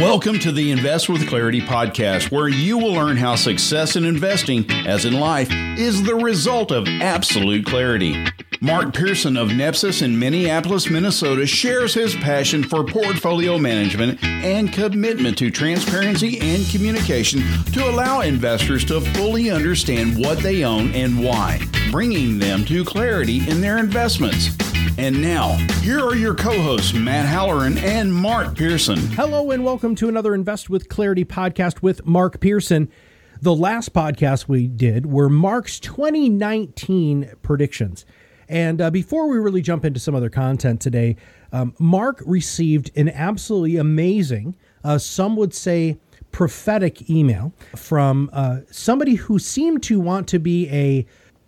Welcome to the Invest with Clarity podcast, where you will learn how success in investing, as in life, is the result of absolute clarity. Mark Pearson of Nepsis in Minneapolis, Minnesota shares his passion for portfolio management and commitment to transparency and communication to allow investors to fully understand what they own and why, bringing them to clarity in their investments. And now, here are your co hosts, Matt Halloran and Mark Pearson. Hello, and welcome to another Invest with Clarity podcast with Mark Pearson. The last podcast we did were Mark's 2019 predictions. And uh, before we really jump into some other content today, um, Mark received an absolutely amazing, uh, some would say prophetic email from uh, somebody who seemed to want to be a,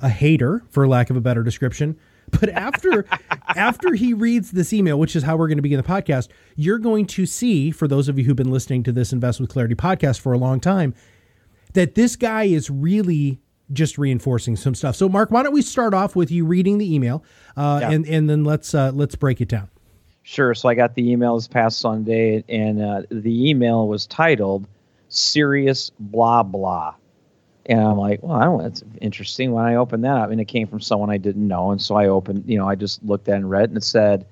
a hater, for lack of a better description. But after after he reads this email, which is how we're going to begin the podcast, you're going to see, for those of you who've been listening to this Invest with Clarity podcast for a long time, that this guy is really just reinforcing some stuff. So, Mark, why don't we start off with you reading the email, uh, yeah. and and then let's uh, let's break it down. Sure. So I got the email this past Sunday, and uh, the email was titled "Serious Blah Blah," and I'm like, "Well, I don't. That's interesting." When I opened that up, and it came from someone I didn't know, and so I opened, you know, I just looked at and read, and it said.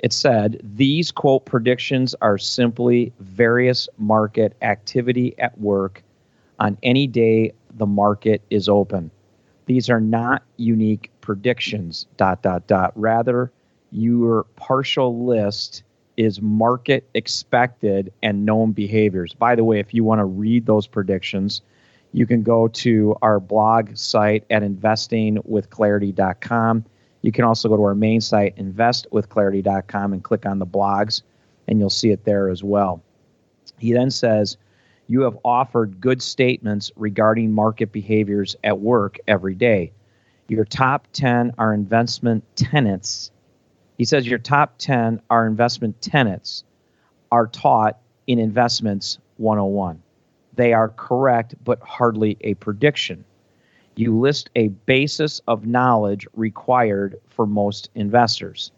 It said, these quote predictions are simply various market activity at work on any day the market is open. These are not unique predictions, dot, dot, dot. Rather, your partial list is market expected and known behaviors. By the way, if you want to read those predictions, you can go to our blog site at investingwithclarity.com. You can also go to our main site, investwithclarity.com, and click on the blogs, and you'll see it there as well. He then says, you have offered good statements regarding market behaviors at work every day. Your top 10 are investment tenets. He says your top 10 are investment tenets are taught in Investments 101. They are correct, but hardly a prediction. You list a basis of knowledge required for most investors.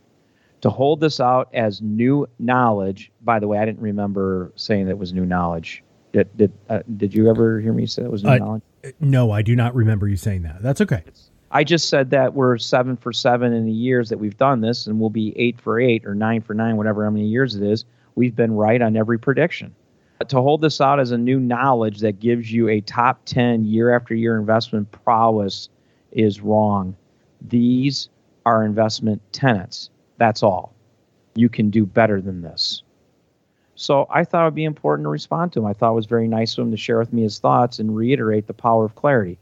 To hold this out as new knowledge, by the way, I didn't remember saying that was new knowledge. Did did uh, did you ever hear me say that was new uh, knowledge? No, I do not remember you saying that. That's okay. I just said that we're seven for seven in the years that we've done this, and we'll be eight for eight or nine for nine, whatever how many years it is. We've been right on every prediction. To hold this out as a new knowledge that gives you a top 10 year after year investment prowess is wrong. These are investment tenets. That's all. You can do better than this. So I thought it would be important to respond to him. I thought it was very nice of him to share with me his thoughts and reiterate the power of clarity.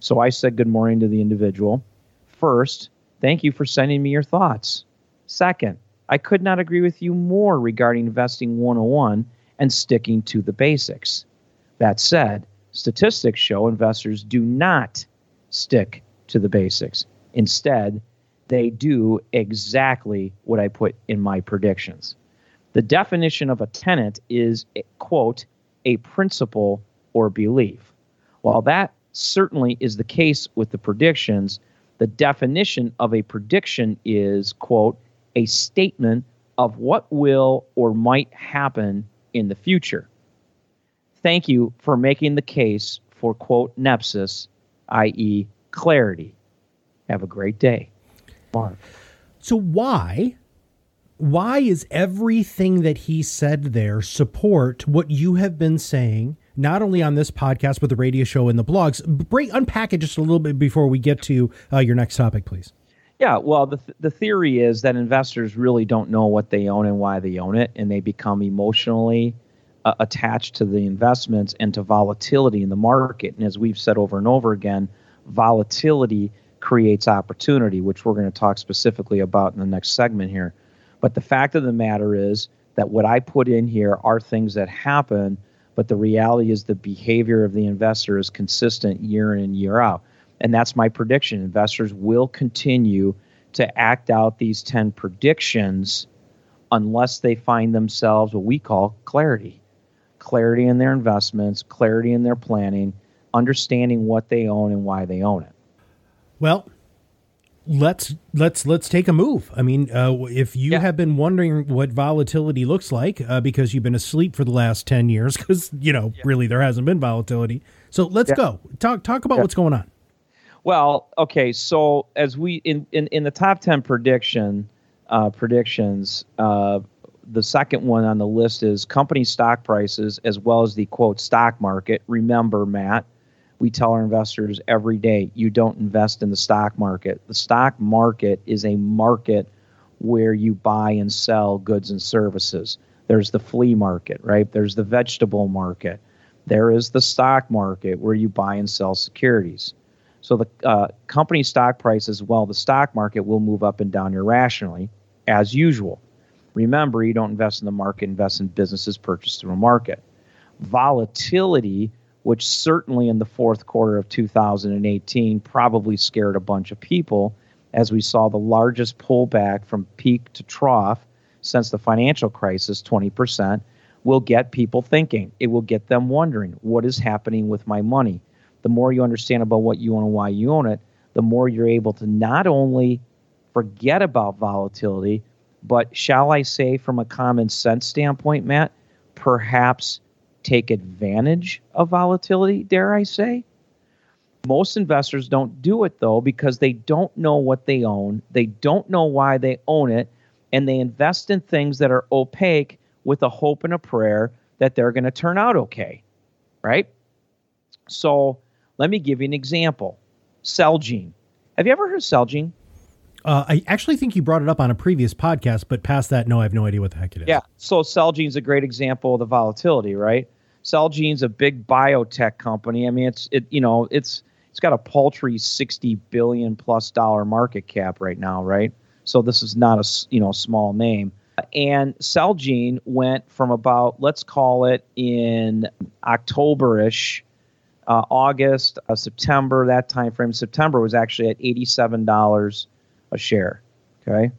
So I said good morning to the individual. First, thank you for sending me your thoughts. Second, I could not agree with you more regarding investing 101 and sticking to the basics. That said, statistics show investors do not stick to the basics. Instead, they do exactly what I put in my predictions. The definition of a tenant is, quote, a principle or belief. While that certainly is the case with the predictions, the definition of a prediction is, quote, a statement of what will or might happen in the future. Thank you for making the case for, quote, nepsis, i.e., clarity. Have a great day. Mark. So, why why is everything that he said there support what you have been saying not only on this podcast but the radio show and the blogs break unpack it just a little bit before we get to uh, your next topic please yeah well the, th- the theory is that investors really don't know what they own and why they own it and they become emotionally uh, attached to the investments and to volatility in the market and as we've said over and over again volatility creates opportunity which we're going to talk specifically about in the next segment here but the fact of the matter is that what I put in here are things that happen, but the reality is the behavior of the investor is consistent year in and year out. And that's my prediction. Investors will continue to act out these 10 predictions unless they find themselves what we call clarity clarity in their investments, clarity in their planning, understanding what they own and why they own it. Well, let's let's let's take a move. I mean, uh, if you yeah. have been wondering what volatility looks like uh, because you've been asleep for the last ten years, because you know yeah. really there hasn't been volatility. So let's yeah. go talk talk about what's going on. Well, okay. So as we in in, in the top ten prediction uh, predictions, uh, the second one on the list is company stock prices as well as the quote stock market. Remember, Matt we tell our investors every day you don't invest in the stock market. The stock market is a market where you buy and sell goods and services. There's the flea market, right? There's the vegetable market. There is the stock market where you buy and sell securities. So the uh, company stock price as well, the stock market will move up and down irrationally, as usual. Remember, you don't invest in the market, invest in businesses purchased through a market. Volatility which certainly in the fourth quarter of 2018 probably scared a bunch of people as we saw the largest pullback from peak to trough since the financial crisis 20% will get people thinking it will get them wondering what is happening with my money the more you understand about what you own and why you own it the more you're able to not only forget about volatility but shall i say from a common sense standpoint matt perhaps take advantage of volatility, dare I say. Most investors don't do it though because they don't know what they own, they don't know why they own it, and they invest in things that are opaque with a hope and a prayer that they're going to turn out okay. Right? So let me give you an example Celgene. Have you ever heard of Celgene? Uh, I actually think you brought it up on a previous podcast, but past that, no, I have no idea what the heck it is. Yeah. So Celgene's a great example of the volatility, right? Celgene's a big biotech company. I mean, it's it you know it's it's got a paltry sixty billion plus dollar market cap right now, right? So this is not a you know small name. And Celgene went from about let's call it in Octoberish, uh, August, uh, September that time frame. September was actually at eighty seven dollars a share. Okay,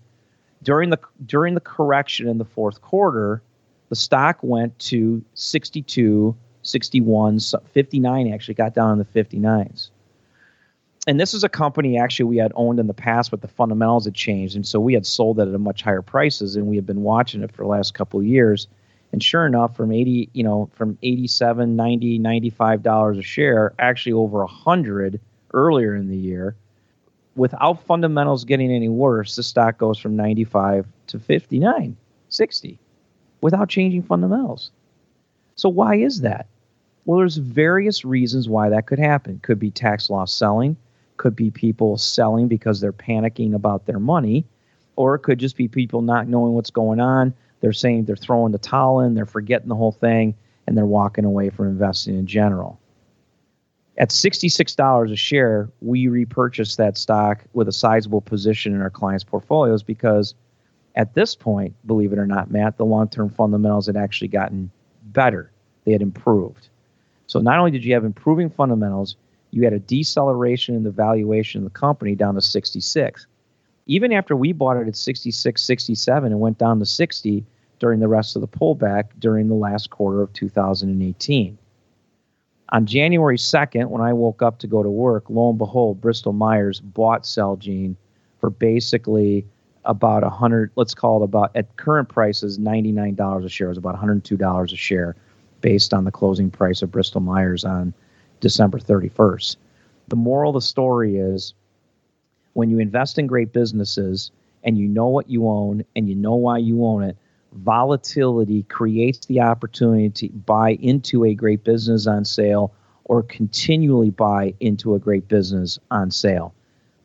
during the during the correction in the fourth quarter, the stock went to 62, 61, 59 actually got down in the 59s. And this is a company actually we had owned in the past, but the fundamentals had changed. And so we had sold it at a much higher prices and we had been watching it for the last couple of years. And sure enough, from 80, you know, from 87, 90, 95 dollars a share, actually over 100 earlier in the year, without fundamentals getting any worse, the stock goes from 95 to 59, 60 without changing fundamentals. So why is that? Well, there's various reasons why that could happen. Could be tax loss selling, could be people selling because they're panicking about their money, or it could just be people not knowing what's going on. They're saying they're throwing the towel in, they're forgetting the whole thing, and they're walking away from investing in general. At $66 a share, we repurchased that stock with a sizable position in our clients' portfolios because – at this point, believe it or not, Matt, the long term fundamentals had actually gotten better. They had improved. So not only did you have improving fundamentals, you had a deceleration in the valuation of the company down to 66. Even after we bought it at 66, 67 and went down to 60 during the rest of the pullback during the last quarter of 2018. On January 2nd, when I woke up to go to work, lo and behold, Bristol Myers bought Celgene for basically about a hundred. Let's call it about at current prices, ninety nine dollars a share is about one hundred two dollars a share, based on the closing price of Bristol Myers on December thirty first. The moral of the story is, when you invest in great businesses and you know what you own and you know why you own it, volatility creates the opportunity to buy into a great business on sale or continually buy into a great business on sale.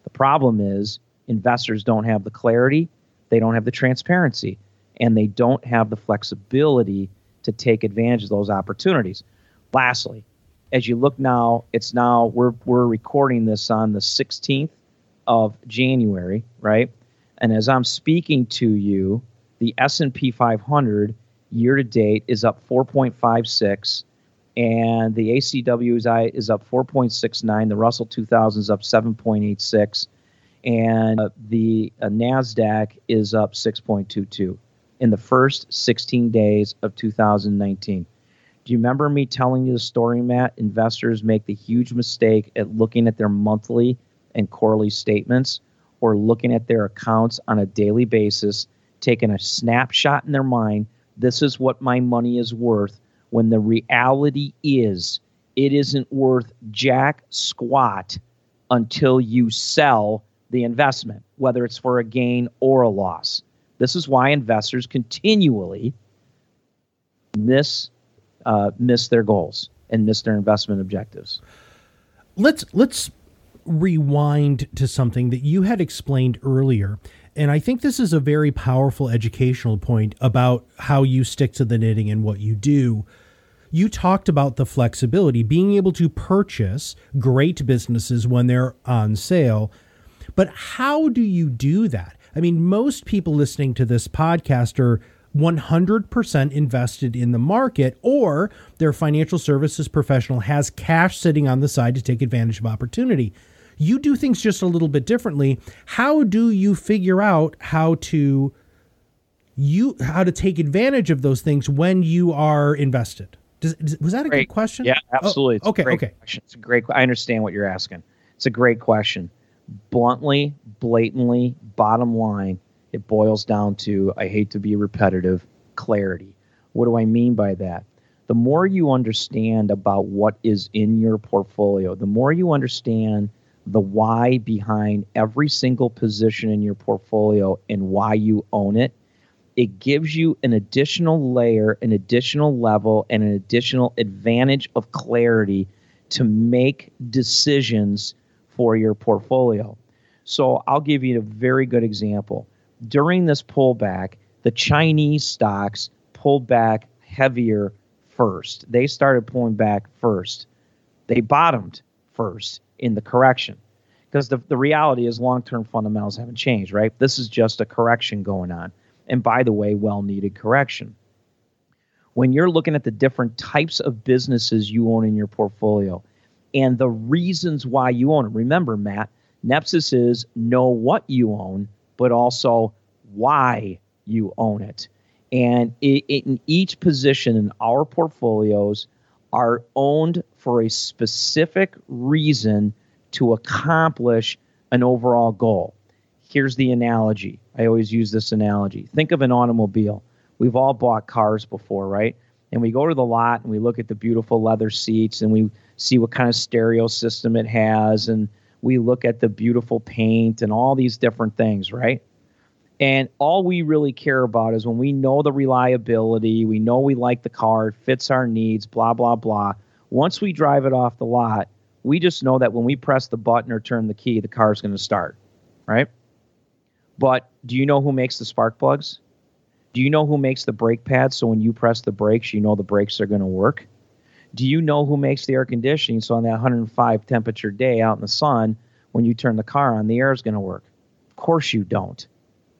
The problem is investors don't have the clarity, they don't have the transparency, and they don't have the flexibility to take advantage of those opportunities. Lastly, as you look now, it's now we're we're recording this on the 16th of January, right? And as I'm speaking to you, the S&P 500 year to date is up 4.56 and the ACWI is up 4.69, the Russell 2000 is up 7.86 and uh, the uh, NASDAQ is up 6.22 in the first 16 days of 2019. Do you remember me telling you the story, Matt? Investors make the huge mistake at looking at their monthly and quarterly statements or looking at their accounts on a daily basis, taking a snapshot in their mind. This is what my money is worth. When the reality is, it isn't worth jack squat until you sell the investment, whether it's for a gain or a loss. This is why investors continually miss uh, miss their goals and miss their investment objectives. Let's let's rewind to something that you had explained earlier. And I think this is a very powerful educational point about how you stick to the knitting and what you do. You talked about the flexibility, being able to purchase great businesses when they're on sale. But how do you do that? I mean, most people listening to this podcast are 100% invested in the market or their financial services professional has cash sitting on the side to take advantage of opportunity. You do things just a little bit differently. How do you figure out how to you how to take advantage of those things when you are invested? Does, was that a great. good question? Yeah, oh, absolutely. Oh, okay, okay. Question. It's a great. I understand what you're asking. It's a great question. Bluntly, blatantly, bottom line, it boils down to I hate to be repetitive, clarity. What do I mean by that? The more you understand about what is in your portfolio, the more you understand the why behind every single position in your portfolio and why you own it, it gives you an additional layer, an additional level, and an additional advantage of clarity to make decisions for your portfolio. So I'll give you a very good example. During this pullback, the Chinese stocks pulled back heavier first. They started pulling back first. They bottomed first in the correction. Because the, the reality is long term fundamentals haven't changed, right? This is just a correction going on. And by the way, well needed correction. When you're looking at the different types of businesses you own in your portfolio and the reasons why you own it, remember, Matt, Nepsis is know what you own, but also why you own it. And in each position in our portfolios are owned for a specific reason to accomplish an overall goal. Here's the analogy. I always use this analogy. Think of an automobile. We've all bought cars before, right? And we go to the lot and we look at the beautiful leather seats and we see what kind of stereo system it has and we look at the beautiful paint and all these different things, right? And all we really care about is when we know the reliability, we know we like the car, it fits our needs, blah, blah, blah. Once we drive it off the lot, we just know that when we press the button or turn the key, the car is going to start, right? But do you know who makes the spark plugs? Do you know who makes the brake pads so when you press the brakes, you know the brakes are going to work? Do you know who makes the air conditioning so on that 105 temperature day out in the sun, when you turn the car on, the air is going to work? Of course you don't.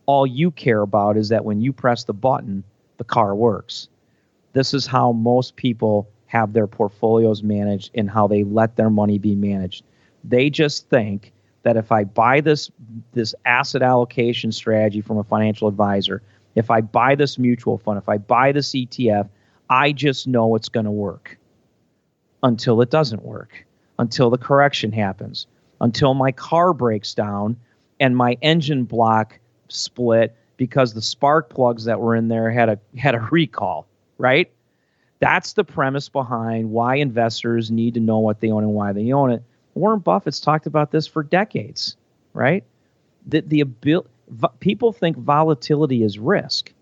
All you care about is that when you press the button, the car works. This is how most people have their portfolios managed and how they let their money be managed. They just think that if I buy this this asset allocation strategy from a financial advisor, if I buy this mutual fund, if I buy this ETF, I just know it's going to work until it doesn't work, until the correction happens, until my car breaks down and my engine block split because the spark plugs that were in there had a had a recall, right? That's the premise behind why investors need to know what they own and why they own it. Warren Buffett's talked about this for decades, right? The, the abil- people think volatility is risk.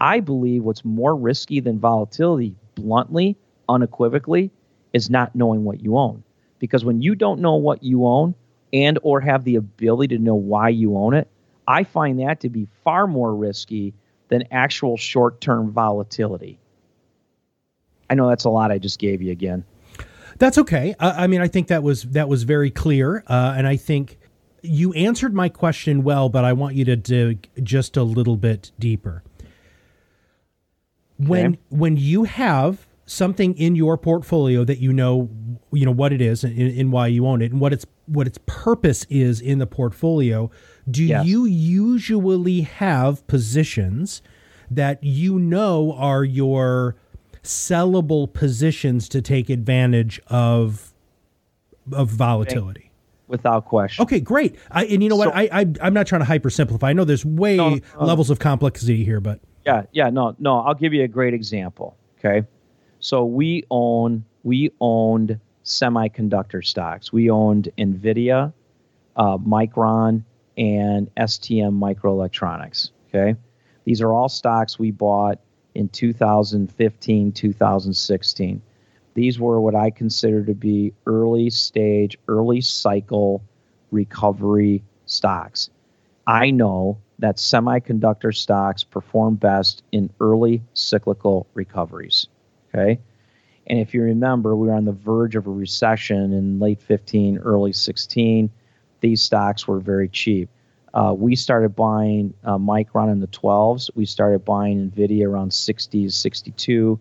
I believe what's more risky than volatility, bluntly, unequivocally, is not knowing what you own. Because when you don't know what you own and or have the ability to know why you own it, I find that to be far more risky than actual short-term volatility. I know that's a lot I just gave you again. That's okay. I, I mean, I think that was that was very clear, uh, and I think you answered my question well. But I want you to dig just a little bit deeper. When okay. when you have something in your portfolio that you know you know what it is and, and, why you own it and what its what its purpose is in the portfolio do you usually have positions that you know are your sellable positions to take advantage of of volatility. without question. Okay, great. I, and you know so, what? I, I I'm not trying to hyper simplify. I know there's way no, levels of complexity here, but yeah, yeah, no, no. I'll give you a great example. Okay, so we own we owned semiconductor stocks. We owned Nvidia, uh, Micron, and STM Microelectronics. Okay, these are all stocks we bought in 2015, 2016. These were what I consider to be early stage, early cycle recovery stocks. I know that semiconductor stocks perform best in early cyclical recoveries. Okay. And if you remember, we were on the verge of a recession in late 15, early 16. These stocks were very cheap. Uh, we started buying uh, Micron in the 12s. We started buying NVIDIA around 60s, 62,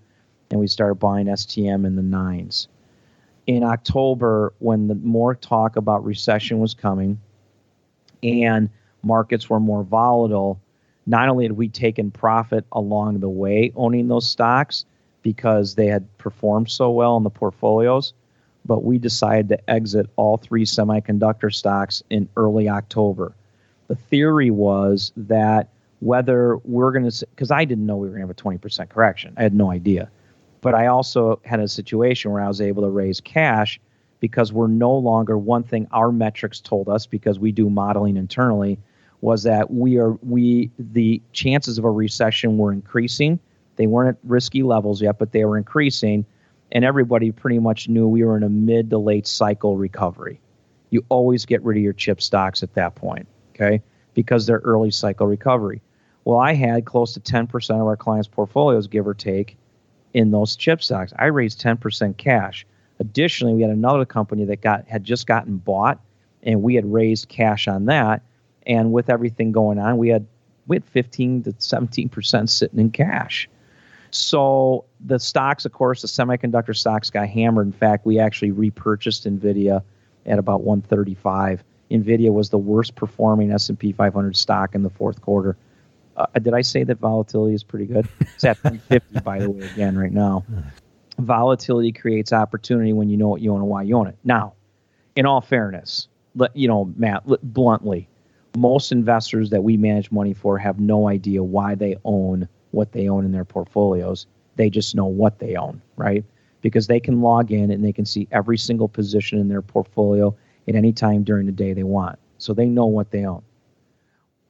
and we started buying STM in the 9s. In October, when the more talk about recession was coming and markets were more volatile, not only had we taken profit along the way owning those stocks because they had performed so well in the portfolios, but we decided to exit all three semiconductor stocks in early October the theory was that whether we're going to, because I didn't know we were going to have a 20% correction. I had no idea. But I also had a situation where I was able to raise cash because we're no longer, one thing our metrics told us, because we do modeling internally, was that we are, we, the chances of a recession were increasing. They weren't at risky levels yet, but they were increasing. And everybody pretty much knew we were in a mid to late cycle recovery. You always get rid of your chip stocks at that point okay, because they're early cycle recovery. Well, I had close to 10% of our clients' portfolios, give or take, in those chip stocks. I raised 10% cash. Additionally, we had another company that got had just gotten bought, and we had raised cash on that. And with everything going on, we had we had 15 to 17 percent sitting in cash. So the stocks, of course, the semiconductor stocks got hammered. In fact, we actually repurchased Nvidia at about 135 Nvidia was the worst performing S&P 500 stock in the fourth quarter. Uh, did I say that volatility is pretty good? It's at 350 by the way again right now. Volatility creates opportunity when you know what you own and why you own it. Now, in all fairness, let, you know, Matt, bluntly, most investors that we manage money for have no idea why they own what they own in their portfolios. They just know what they own, right? Because they can log in and they can see every single position in their portfolio at any time during the day they want. So they know what they own.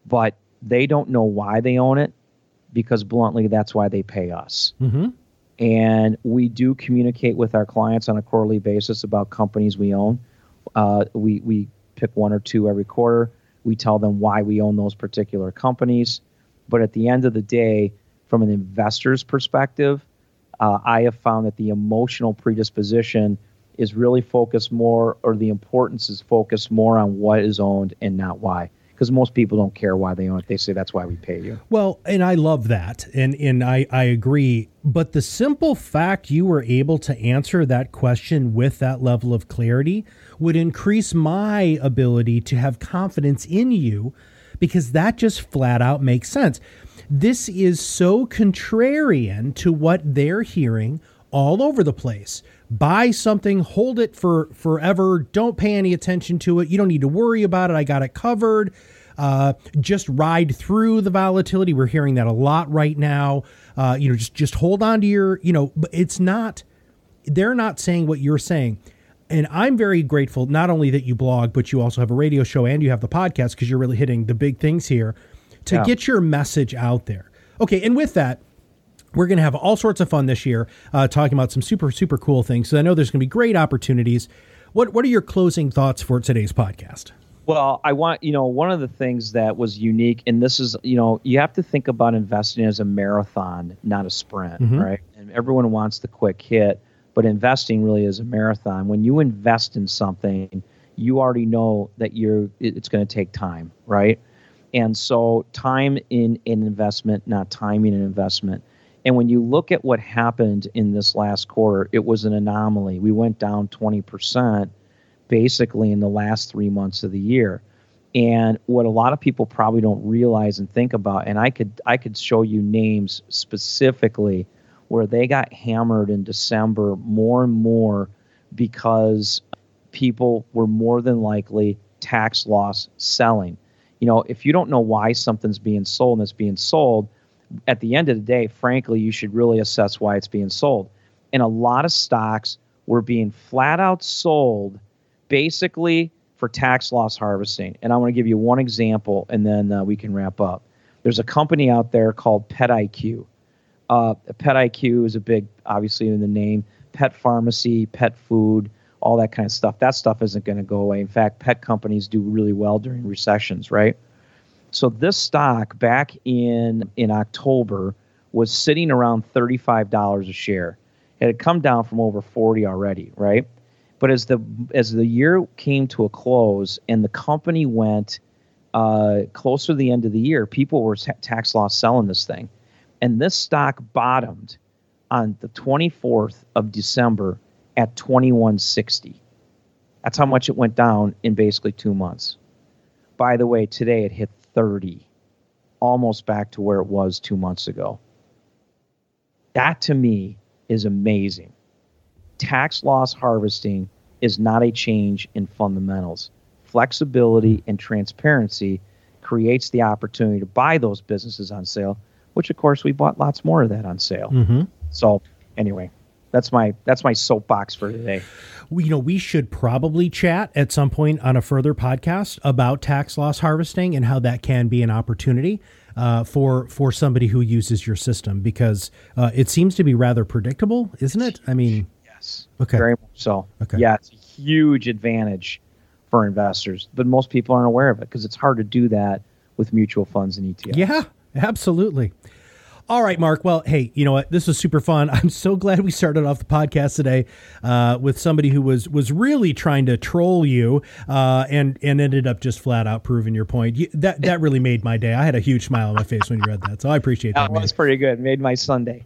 But they don't know why they own it because, bluntly, that's why they pay us. Mm-hmm. And we do communicate with our clients on a quarterly basis about companies we own. Uh, we, we pick one or two every quarter. We tell them why we own those particular companies. But at the end of the day, from an investor's perspective, uh, I have found that the emotional predisposition is really focused more, or the importance is focused more on what is owned and not why. Because most people don't care why they own it. They say that's why we pay you. Well, and I love that. And, and I, I agree. But the simple fact you were able to answer that question with that level of clarity would increase my ability to have confidence in you because that just flat out makes sense. This is so contrarian to what they're hearing all over the place buy something, hold it for forever, don't pay any attention to it. You don't need to worry about it. I got it covered. Uh, just ride through the volatility. We're hearing that a lot right now. Uh, you know, just just hold on to your, you know, it's not. They're not saying what you're saying, and I'm very grateful not only that you blog, but you also have a radio show and you have the podcast because you're really hitting the big things here to yeah. get your message out there. Okay, and with that, we're going to have all sorts of fun this year uh, talking about some super, super cool things. So I know there's going to be great opportunities. What, what are your closing thoughts for today's podcast? Well, I want, you know, one of the things that was unique, and this is, you know, you have to think about investing as a marathon, not a sprint, mm-hmm. right? And everyone wants the quick hit, but investing really is a marathon. When you invest in something, you already know that you're, it's going to take time, right? And so time in, an investment, not timing an investment. And when you look at what happened in this last quarter, it was an anomaly. We went down 20% basically in the last three months of the year. And what a lot of people probably don't realize and think about, and I could I could show you names specifically where they got hammered in December more and more because people were more than likely tax loss selling. You know, if you don't know why something's being sold and it's being sold, at the end of the day, frankly, you should really assess why it's being sold. And a lot of stocks were being flat out sold basically for tax loss harvesting. And I want to give you one example and then uh, we can wrap up. There's a company out there called PetIQ. Uh, PetIQ is a big, obviously, in the name, pet pharmacy, pet food, all that kind of stuff. That stuff isn't going to go away. In fact, pet companies do really well during recessions, right? So this stock back in in October was sitting around $35 a share. It had come down from over 40 already, right? But as the as the year came to a close and the company went uh, closer to the end of the year, people were tax loss selling this thing, and this stock bottomed on the 24th of December at 2160. That's how much it went down in basically two months. By the way, today it hit 30, almost back to where it was two months ago. That to me is amazing. Tax loss harvesting is not a change in fundamentals. Flexibility and transparency creates the opportunity to buy those businesses on sale, which of course we bought lots more of that on sale. Mm-hmm. So anyway, that's my that's my soapbox for today. We, you know, we should probably chat at some point on a further podcast about tax loss harvesting and how that can be an opportunity uh, for for somebody who uses your system because uh, it seems to be rather predictable, isn't it? I mean, yes, okay, very much so. Okay, yeah, it's a huge advantage for investors, but most people aren't aware of it because it's hard to do that with mutual funds and ETFs. Yeah, absolutely. All right, Mark. Well, hey, you know what? This was super fun. I'm so glad we started off the podcast today uh, with somebody who was was really trying to troll you uh, and and ended up just flat out proving your point. You, that that really made my day. I had a huge smile on my face when you read that, so I appreciate that. That was pretty good. Made my Sunday.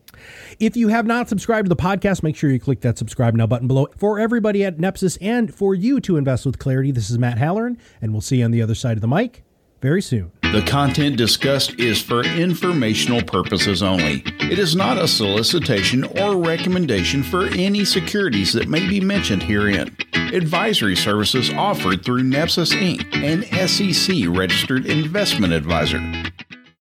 If you have not subscribed to the podcast, make sure you click that subscribe now button below. For everybody at Nepsis and for you to invest with clarity, this is Matt Halloran, and we'll see you on the other side of the mic very soon. The content discussed is for informational purposes only. It is not a solicitation or recommendation for any securities that may be mentioned herein. Advisory services offered through Nepsis Inc., an SEC registered investment advisor.